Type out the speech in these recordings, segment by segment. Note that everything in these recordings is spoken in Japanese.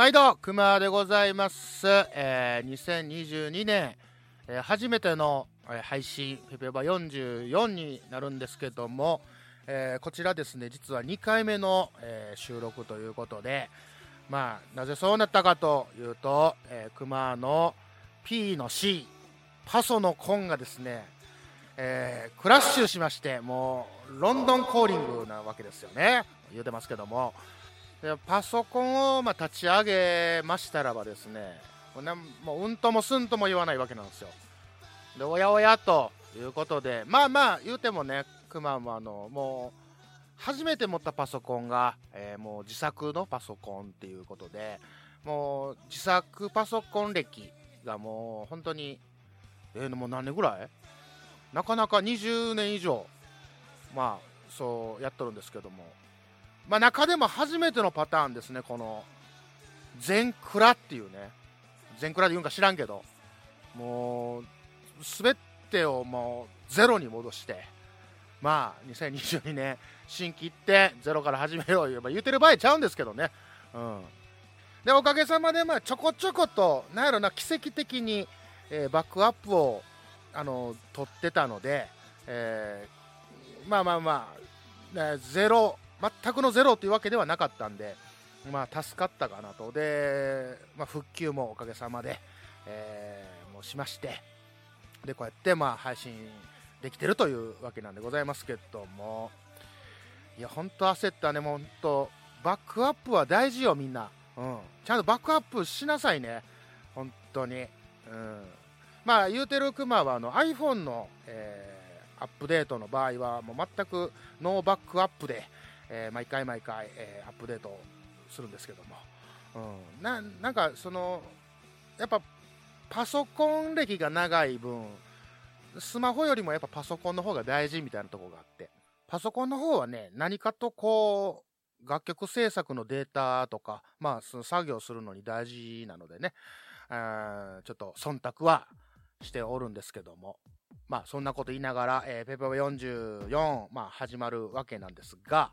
毎度熊でございます、えー2022年、えー初めての、えー配信ペペバ44になるんですけども、えーこちらですね実は2回目の、えー収録ということでまあなぜそうなったかというと、えー熊の P の C パソのコンがですね、えークラッシュしましてもうロンドンコーリングなわけですよね。言うてますけども。パソコンをまあ立ち上げましたらばですねもうんもうんともすんとも言わないわけなんですよ。でおやおやということでまあまあ言うてもねクマもあのもう初めて持ったパソコンが、えーもう自作のパソコンっていうことでもう自作パソコン歴がもう本当にえー、もう何年ぐらい？なかなか20年以上まあそうやっとるんですけども。まあ中でも初めてのパターンですねこの全クラっていうね。全クラで言うんか知らんけど。もう全てをもうゼロに戻して。まあ2022年新規行ってゼロから始めよう言えば言うてる場合ちゃうんですけどね。うん。でおかげさまでまあちょこちょことなんやろな奇跡的に、えーバックアップをあの取ってたので、えーまあまあまあ、ねゼロ全くのゼロというわけではなかったんで、まあ、助かったかなと。で、まあ、復旧もおかげさまで、えーもうしまして。でこうやってまあ配信できてるというわけなんでございますけども。いや本当焦ったね。本当バックアップは大事よみんな、うん、ちゃんとバックアップしなさいね。本当に、うん、まあ言うてるクマはあの iPhone の、えーアップデートの場合はもう全くノーバックアップで、えー毎回毎回、えーアップデートするんですけども、うん、ななんかそのやっぱパソコン歴が長い分スマホよりもやっぱパソコンの方が大事みたいなとこがあって。パソコンの方はね何かとこう楽曲制作のデータとか、まあ、その作業するのに大事なのでね。あちょっと忖度はしておるんですけども。まあそんなこと言いながら、えーペペオ44、まあ、始まるわけなんですが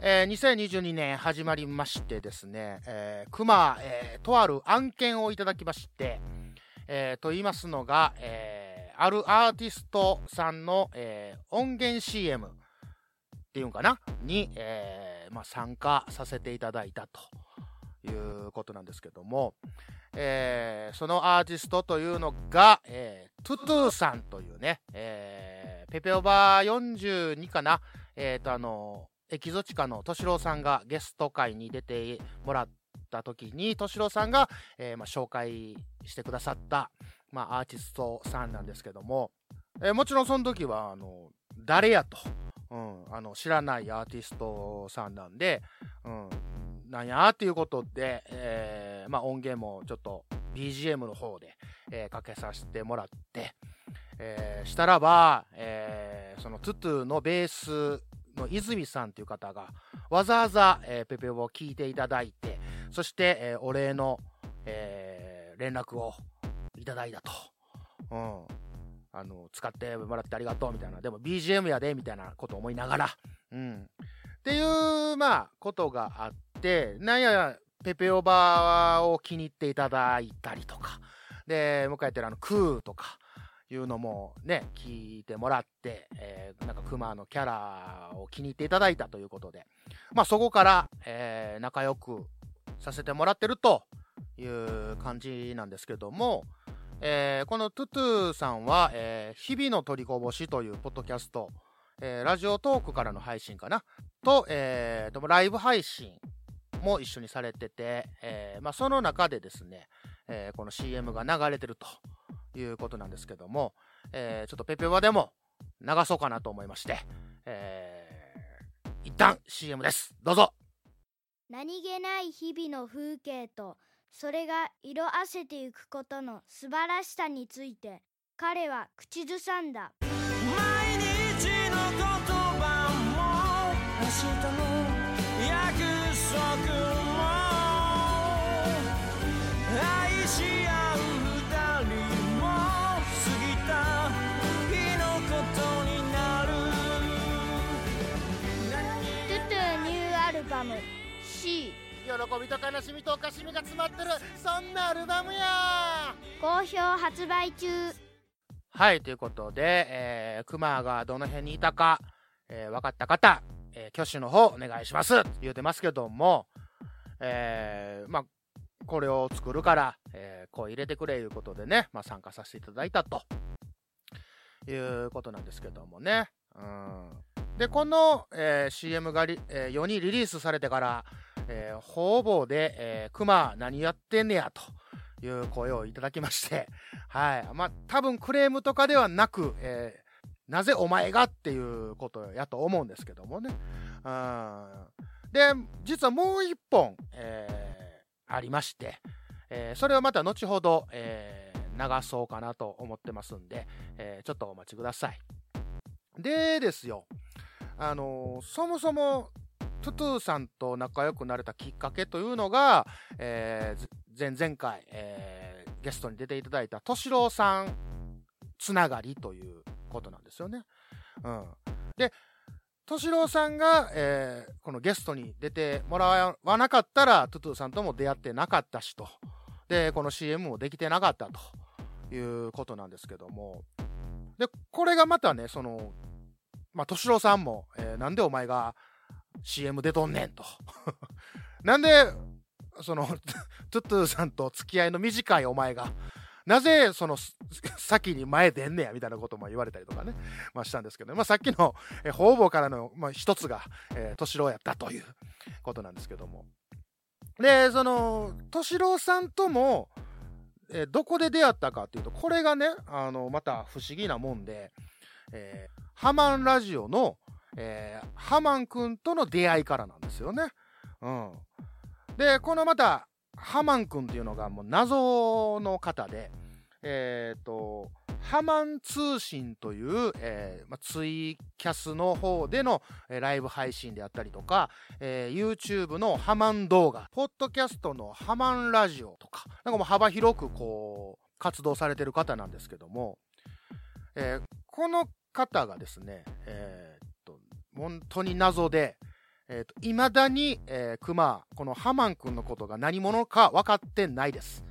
えー2022年始まりましてですね、えー、熊、えーとある案件をいただきまして、えーと言いますのが、えーあるアーティストさんの、えー音源 CM っていうんかな？に、えーまあ、参加させていただいたということなんですけども、えーそのアーティストというのが、えートゥトゥさんというね、えーペペオバ42かな、えーとあのエキゾチカの敏郎さんがゲスト会に出てもらった時に敏郎さんが、えーまあ、紹介してくださった、まあ、アーティストさんなんですけども、えーもちろんその時はあの誰やと、うん、あの知らないアーティストさんなんで、うん、なんやっていうことで、えーまあ、音源もちょっと BGM の方で、えーかけさせてもらって、えーしたらば、えーそのトゥトゥのベースの泉さんという方がわざわざ、えーペペを聞いていただいてそして、えーお礼の、えー連絡をいただいたと、うん、あの使ってもらってありがとうみたいな。でも BGM やでみたいなこと思いながら、うん、っていうまあことがあってなんやペペオバを気に入っていただいたりとか。で向かえてるあのクーとか。いうのもね聞いてもらって、えーなんかクマのキャラを気に入っていただいたということで。まあそこから、えー仲良くさせてもらってるという感じなんですけども、えーこのトゥトゥさんは、えー日々の取りこぼしというポッドキャスト、えーラジオトークからの配信かな？と、えーとライブ配信も一緒にされてて、えーまあ、その中でですね、えーこの CM が流れてると。いうことなんですけども、えーちょっとペペワでも流そうかなと思いまして、えー一旦 CM です。どうぞ。何気ない日々の風景とそれが色あせていくことの素晴らしさについて彼は口ずさんだ毎日の言葉も明日の約束も愛し合 C 喜びと悲しみと悲しみが詰まってる。そんなアルバムや。好評発売中。はいということで、えー、クマがどの辺にいたか、えー、分かった方、えー、挙手の方お願いします。言うてますけどもえー、まあこれを作るから、えー、声入れてくれいうことでね、まあ、参加させていただいたと。いうことなんですけどもね。うん、で、この、えー CM がり、えー世にリリースされてから、えー方々で、えー、クマ何やってんねやという声をいただきまして、はい。まあ、多分クレームとかではなく、えーなぜお前がっていうことやと思うんですけどもね。うん、で、実はもう一本、えーありまして、えーそれはまた後ほど、えー流そうかなと思ってますんで、えちょっとお待ちください。でですよ、あのそもそもトゥトゥさんと仲良くなれたきっかけというのが、えー前々回、えーゲストに出ていただいた敏郎さんつながりということなんですよね。うん、で敏郎さんが、えーこのゲストに出てもらわなかったらトゥトゥさんとも出会ってなかったしと。でこの CM もできてなかったということなんですけども。でこれがまたねそのまあ敏郎さんも、えーなんでお前が CM 出とんねんと。なんでその トゥトゥさんと付き合いの短いお前がなぜその先に前出んねやみたいなことも言われたりとかね、まあ、したんですけど、まあ、さっきの、え方々からの、まあ、一つが、えー、敏郎やったということなんですけども。でその敏郎さんとも、えーどこで出会ったかっていうとこれがねあのまた不思議なもんで、えーハマンラジオの、えーハマンくんとの出会いからなんですよね。うん、でこのまたハマンくんっていうのがもう謎の方で、えっ、と、ハマン通信という、えーま、ツイキャスの方での、えーライブ配信であったりとか、えー YouTube のハマン動画、ポッドキャストのハマンラジオとか、なんかもう幅広くこう、活動されてる方なんですけども、えこの方がですね、え、本当に謎で、えー、と未だに、えー、クマこのハマン君のことが何者か分かってないです。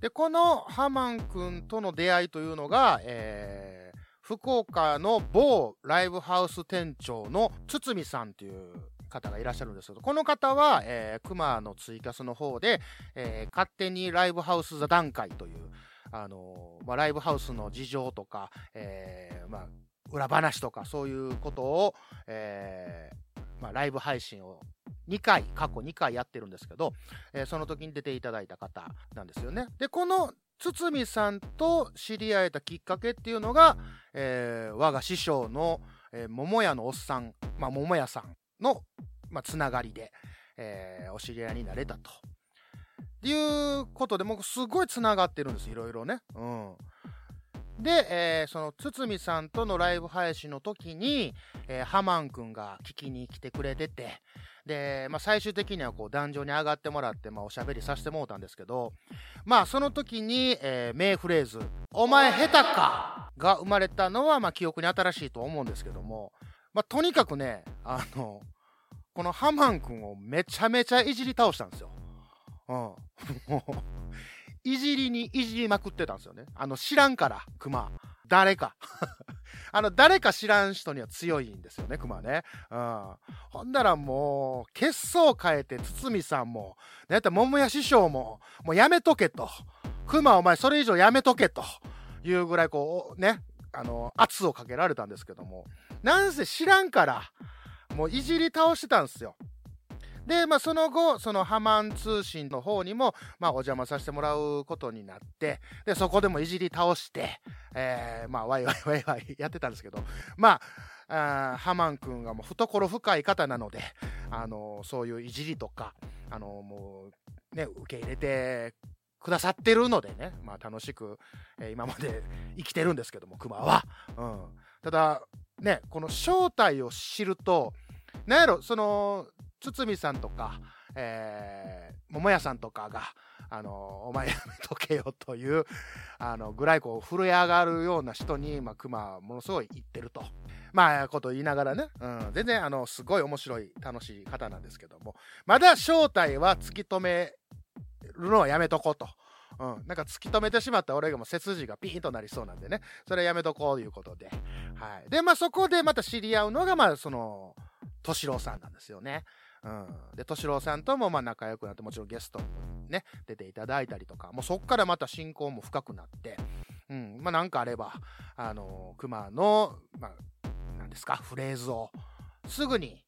でこのハマン君との出会いというのが、えー福岡の某ライブハウス店長の堤さんという方がいらっしゃるんですけどこの方は、えー、クマのツイキャスの方で、えー勝手にライブハウス座談会という、あのまあ、ライブハウスの事情とか、えーまあ、裏話とかそういうことを、えーまあ、ライブ配信を2回、過去2回やってるんですけど、えーその時に出ていただいた方なんですよね。で、この堤さんと知り合えたきっかけっていうのが、えー我が師匠の、えー桃屋のおっさん、まあ、桃屋さんの、まあ、つながりで、えーお知り合いになれたと。いうことで、もうすごいつながってるんです、いろいろね。うん。で、えーその堤さんとのライブ配信の時に、えーハマンくんが聞きに来てくれてて、で、まあ、最終的にはこう壇上に上がってもらって、まあ、おしゃべりさせてもらったんですけど、まあ、その時に、えー名フレーズ、お前下手かが生まれたのは、まあ、記憶に新しいと思うんですけども、まあ、とにかくね、あの、このハマンくんをめちゃめちゃいじり倒したんですよ。うん。いじりにいじりまくってたんですよね。あの、知らんから、クマ。誰か。あの、誰か知らん人には強いんですよね、クマね。うん。ほんだらもう、血相変えて、堤さんも、なんやったら桃屋師匠も、もうやめとけと。クマお前それ以上やめとけと。いうぐらいこう、ね、あの、圧をかけられたんですけども、なんせ知らんから、もういじり倒してたんですよ。で、まあ、その後、そのハマン通信の方にも、まあ、お邪魔させてもらうことになって、で、そこでもいじり倒して、えー、まあ、ワイワイワイワイやってたんですけど、まあ、あハマン君がもう懐深い方なので、あのそういういじりとか、あのもうね、受け入れてくださってるのでね、まあ、楽しく、えー今まで生きてるんですけども、熊は。うん、ただ、ね、この正体を知ると、なんやろ、その、堤さんとか、えー、桃屋さんとかが、あの、お前やめとけよという、あの、ぐらいこう、震え上がるような人に、まあ、熊はものすごい言ってると。まあ、こと言いながらね、うん、全然、あの、すごい面白い、楽しい方なんですけども、まだ正体は突き止めるのはやめとこうと。うん、なんか突き止めてしまった俺がもう背筋がピーンとなりそうなんでね、それはやめとこうということで。はい。で、まあそこでまた知り合うのが、まあその、敏郎さんなんですよね。うん。で、敏郎さんともまあ仲良くなって、もちろんゲストにね、出ていただいたりとか、もうそこからまた親交も深くなって、うん。まあなんかあれば、あの、熊の、まあ、なんですか、フレーズをすぐに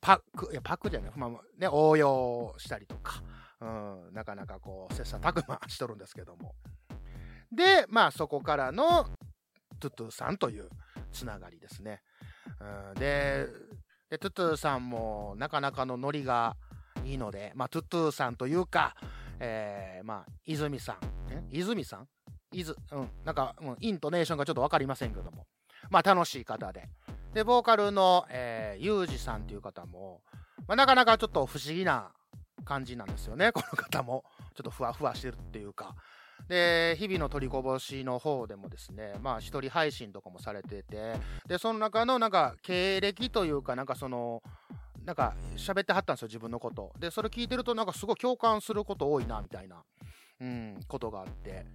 パク、いや、パクじゃない、まあね、応用したりとか、うん、なかなかこう、切磋琢磨しとるんですけども。で、まあそこからのトゥトゥさんというつながりですね。うん、でで、トゥトゥさんもなかなかのノリがいいので、まあトゥトゥさんというか、えー、まあ、泉さん、え？泉さん？いず、うん、なんか、うん、イントネーションがちょっとわかりませんけども、まあ楽しい方で。で、ボーカルの、えー、ユージさんという方も、まあ、なかなかちょっと不思議な感じなんですよね、この方も。ちょっとふわふわしてるっていうか。で、日々の取りこぼしの方でもですね、まあ一人配信とかもされてて、で、その中のなんか経歴というか、なんかその、なんか喋ってはったんですよ、自分のこと。で、それ聞いてるとなんかすごい共感すること多いな、みたいな、うん、ことがあって。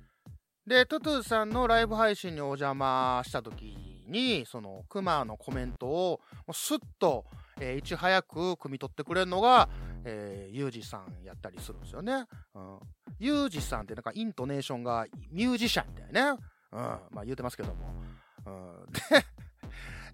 で、トゥトゥさんのライブ配信にお邪魔した時に、その、クマのコメントを、もうスッと、えーいち早く汲み取ってくれるのが、えー、ユージさんやったりするんですよね。うん。ユージさんってなんかイントネーションがミュージシャンみたいなね。うん。まあ言うてますけども。うん。で、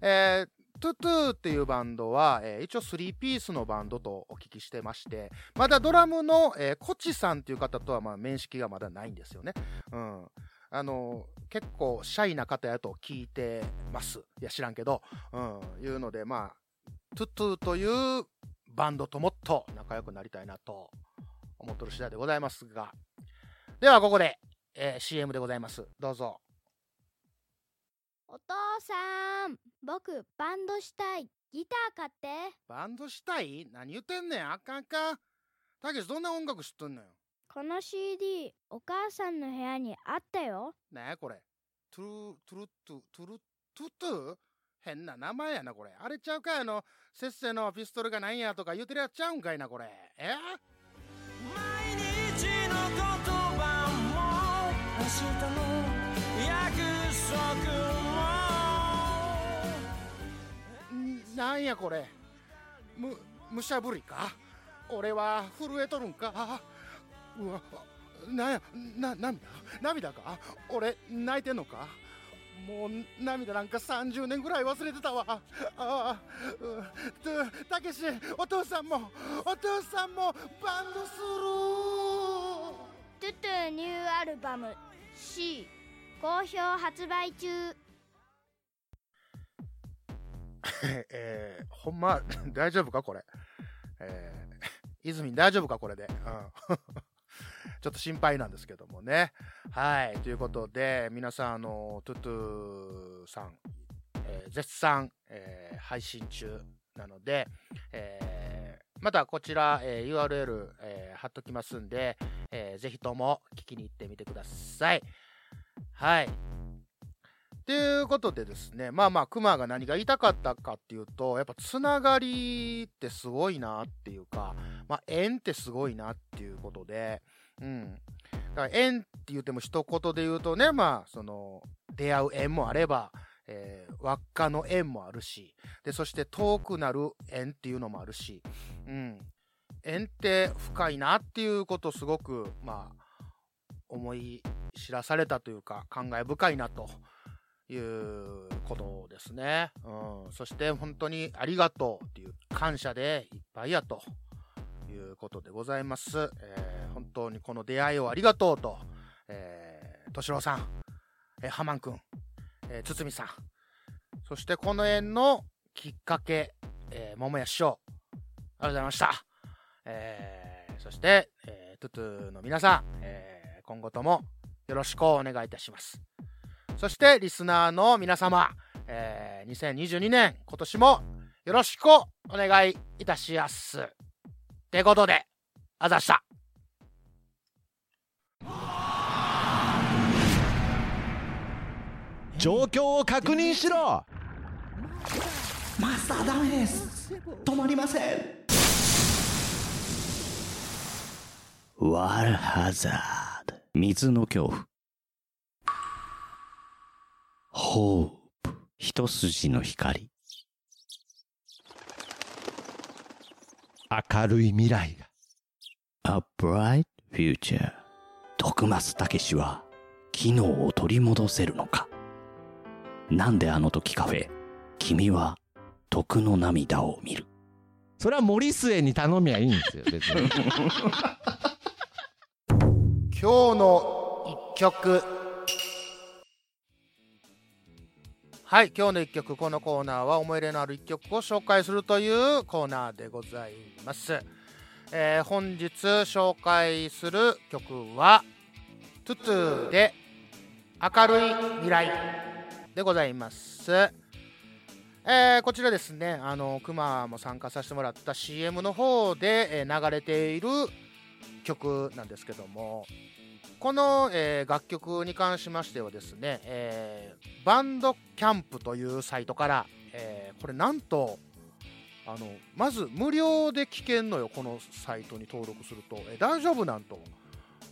えートゥトゥっていうバンドは、えー一応3ピースのバンドとお聞きしてまして、まだドラムの、えーコチさんっていう方とはまあ面識がまだないんですよね。うん。あの結構シャイな方やと聞いてます。いや、知らんけど、うん。いうので、まあ、トゥトゥというバンドともっと仲良くなりたいなと思ってる次第でございますが。では、ここで、えー CM でございます。どうぞ。お父さん僕バンドしたいギター買ってバンドしたい？何言ってんねんあかんあかん。たけしどんな音楽知っとんのよ？この CD お母さんの部屋にあったよねえこれ。トゥル、トゥルトゥ、トゥル、トゥトゥ？変な名前やな、これ。あれちゃうかいあの、せっせのピストルがなんやとか言うてるやつちゃうんかいな、これ。え？毎日の言葉も明日の約束なんやこれ。む、むしゃぶりか？俺は震えとるんか？うわ、なんや、な、涙？涙か？俺、泣いてんのか？もう涙なんか30年ぐらい忘れてたわ。ああ、たけし、お父さんも、お父さんもバンドすトゥトゥニューアルバム C 好評発売中る えー、ほんま、大丈夫かこれ？えー、泉大丈夫かこれで？うん。ちょっと心配なんですけどもね。はい。ということで、皆さん、あの、トゥトゥさん、えー絶賛、えー配信中なので、えーまたこちら、え URL、え貼っときますんで、えーぜひとも聞きに行ってみてください。はい。ということでですね、まあまあ、クマが何が言いたかったかっていうと、やっぱつながりってすごいなっていうか、まあ、縁ってすごいなっていうことで、うん。だから縁って言っても一言で言うとね、まあ、その、出会う縁もあれば、えー輪っかの縁もあるし、で、そして遠くなる縁っていうのもあるし、うん。縁って深いなっていうことをすごく、まあ、思い知らされたというか、感慨深いなということですね。うん。そして本当にありがとうっていう感謝でいっぱいやということでございます。えー本当にこの出会いをありがとうと、えー、敏郎さん、えー、ハマンくん、えー、堤さん、そしてこの縁のきっかけ、えー、桃屋師匠、ありがとうございました。えーそして、えートゥトゥの皆さん、えー今後ともよろしくお願いいたします。そして、リスナーの皆様、えー2022年、今年もよろしくお願いいたしやす。ってことで、あざした。状況を確認しろ。マスターダメです。止まりません。ワールハザード水の恐怖。ホープ一筋の光明るい未来が。A bright future. 徳松たけしは機能を取り戻せるのか。なんであの時カフェ君は徳の涙を見る。それは森末に頼みゃいいんですよ別に。今日の一曲はい今日の一曲このコーナーは思い入れのある一曲を紹介するというコーナーでございます、えー本日紹介する曲はトゥトゥで明るい未来でございます。えーこちらですねあのクマも参加させてもらった CM の方で、流れている曲なんですけども。この、えー楽曲に関しましてはですね、えーバンドキャンプというサイトから、えーこれなんとあのまず無料で聴けんのよこのサイトに登録すると、え大丈夫なんと、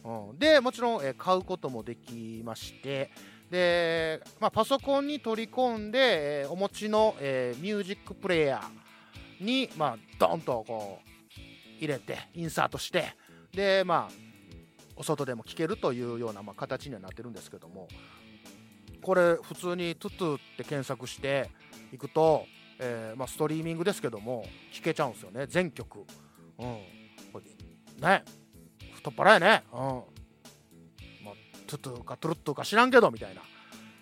うん、でもちろん、え買うこともできましてで、まあ、パソコンに取り込んで、えお持ちの、えミュージックプレイヤーに、まあ、ドンとこう入れてインサートしてでまあ外でも聴けるというような、まあ、形にはなってるんですけどもこれ普通に「トゥトゥ」って検索していくと、えーまあ、ストリーミングですけども聴けちゃうんですよね全曲、うん、これね太っ腹やね、うん。まあ、トゥトゥかトゥルットゥか知らんけどみたいな。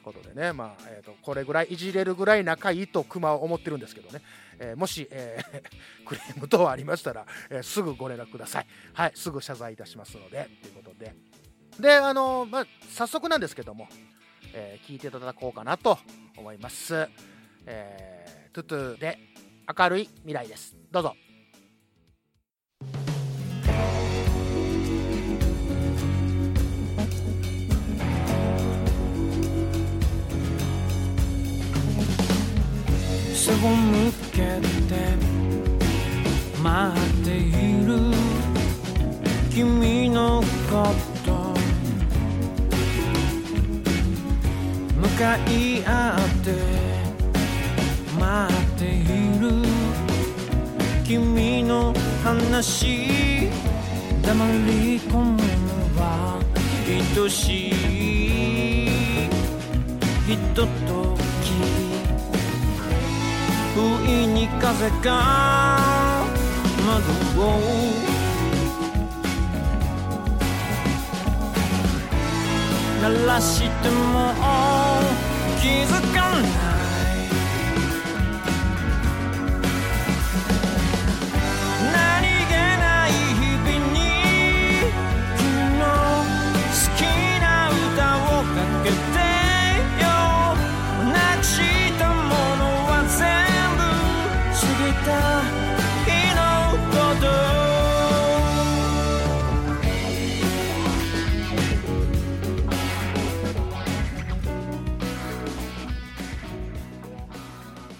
ことでね、まあえー、とこれぐらいいじれるぐらい仲いいとクマは思ってるんですけどね、えーもし、えー クレーム等ありましたら、えーすぐご連絡ください。はいすぐ謝罪いたしますので。というであのまあ早速なんですけども、えー聞いていただこうかなと思います、えートゥトゥで明るい未来です。どうぞ。背を向けて待っている。君のこと。い合って待っている。君の話黙り込むのは愛しい。ひととき不意に風が窓を鳴らしても気づかない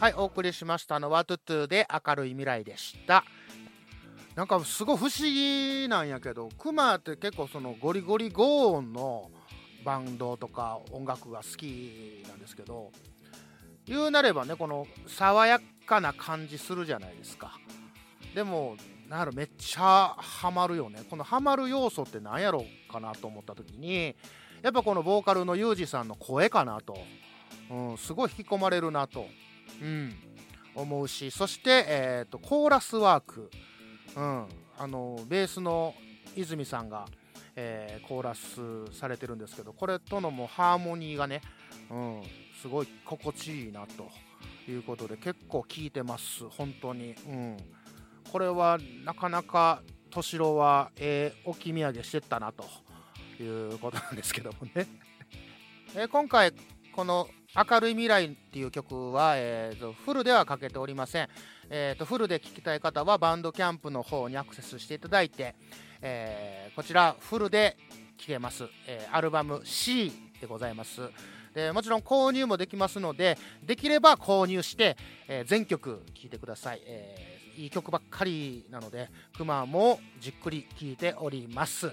はいお送りしましたのはトゥトゥで明るい未来でした。なんかすごい不思議なんやけどクマって結構そのゴリゴリゴーンのバンドとか音楽が好きなんですけど言うなればねこの爽やかな感じするじゃないですか。でもなんやろめっちゃハマるよね。このハマる要素って何やろうかなと思った時にやっぱこのボーカルのユージさんの声かなと、うん、すごい引き込まれるなと、うん、思うしそして、えー、とコーラスワーク、うん、あのベースの泉さんが、えーコーラスされてるんですけどこれとのもハーモニーがね、うん、すごい心地いいなということで結構聞いてます。本当に。うん。これはなかなか敏郎はええ置き土産してったなということなんですけどもね。えー今回この「明るい未来」っていう曲は、えーとフルではかけておりません、えーとフルで聴きたい方はバンドキャンプの方にアクセスしていただいて、えーこちらフルで聴けます、えーアルバム C でございます。でもちろん購入もできますのでできれば購入して、えー全曲聴いてください、えいい曲ばっかりなのでクマもじっくり聴いております。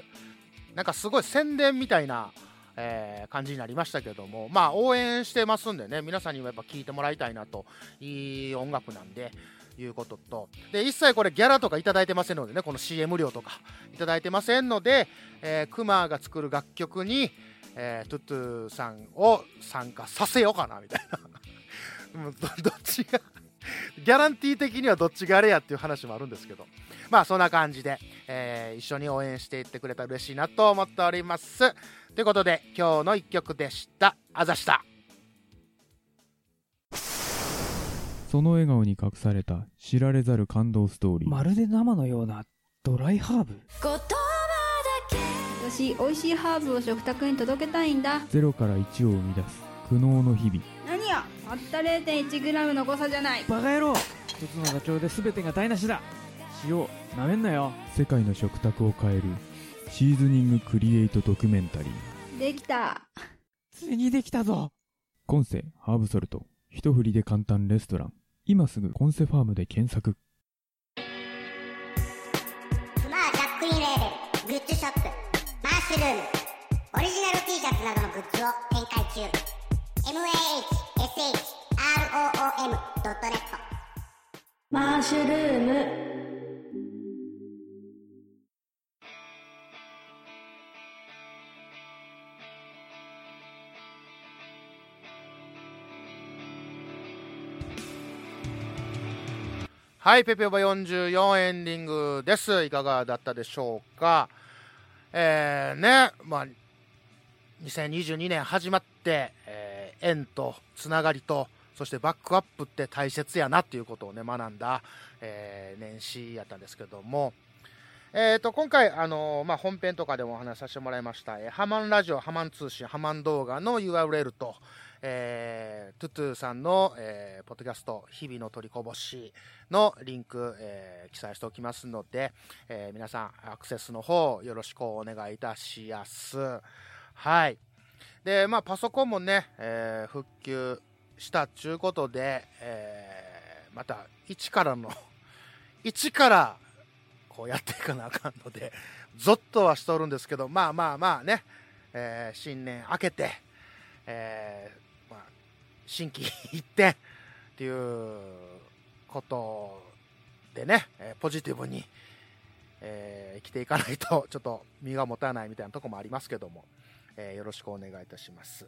なんかすごい宣伝みたいな、えー感じになりましたけどもまあ応援してますんでね皆さんにもやっぱ聴いてもらいたいなといい音楽なんでいうこととで一切これギャラとかいただいてませんのでねこの CM 料とかいただいてませんので、えークマが作る楽曲に、えートゥトゥさんを参加させようかなみたいな。どどっちがギャランティー的にはどっちがあれやっていう話もあるんですけど。まあそんな感じで、えー一緒に応援していってくれたら嬉しいなと思っております。ということで今日の一曲でした。あざした。その笑顔に隠された知られざる感動ストーリー。まるで生のようなドライハーブ。私美味しいハーブを食卓に届けたいんだ。ゼロから1を生み出す苦悩の日々。何や？たった 0.1g の誤差じゃない。バカ野郎。一つの妥協で全てが台無しだ。塩なめんなよ。世界の食卓を変える。シーズニングクリエイトドキュメンタリー。できた。ついにできたぞ。コンセハーブソルト。一振りで簡単レストラン。今すぐコンセファームで検索。クマージャックインレーベルグッズショップマッシュルーム。オリジナル T シャツなどのグッズを展開中 mahshroom.net マッシュルームはい、ペペオバ44エンディングです。いかがだったでしょうか？えー、ね、まあ、2022年始まって、えー縁とつながりと、そしてバックアップって大切やなっていうことをね、学んだ、えー年始やったんですけども、えー、と今回、あのーまあ、本編とかでもお話しさせてもらいました、えーハマンラジオ、ハマン通信、ハマン動画の URL と、えートゥトゥさんの、えーポッドキャスト、日々の取りこぼしのリンク、えー記載しておきますので、えー皆さん、アクセスの方、よろしくお願いいたしやす。はい。で、まあ、パソコンもね、えー復旧したっちゅうことで、えーまた、一からの、一から、こうやっていかなあかんので、ゾッとはしとるんですけど、まあまあまあね、えー新年明けて、えーまあ、心機一転っていうことでね、えポジティブに、え生きていかないと、ちょっと身が持たないみたいなとこもありますけども、えーよろしくお願いいたします。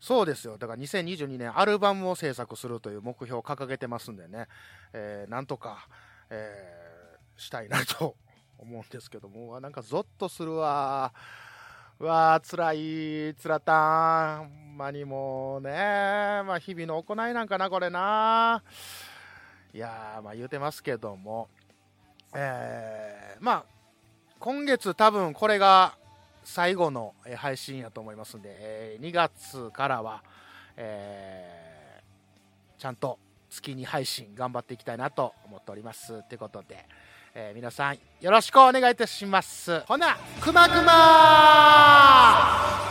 そうですよ。だから2022年アルバムを制作するという目標を掲げてますんでね、えーなんとか、えーしたいなと思うんですけども、なんかゾッとするわ。うわー、辛い、つらたん。ほんまにもうね、まあ日々の行いなんかな、これな。いやー、まあ言うてますけども、えーまあ、今月多分これが最後のえ配信やと思いますんで、えー2月からは、えーちゃんと月に配信頑張っていきたいなと思っております。ということで、えー皆さんよろしくお願いいたします。ほな、くまくまー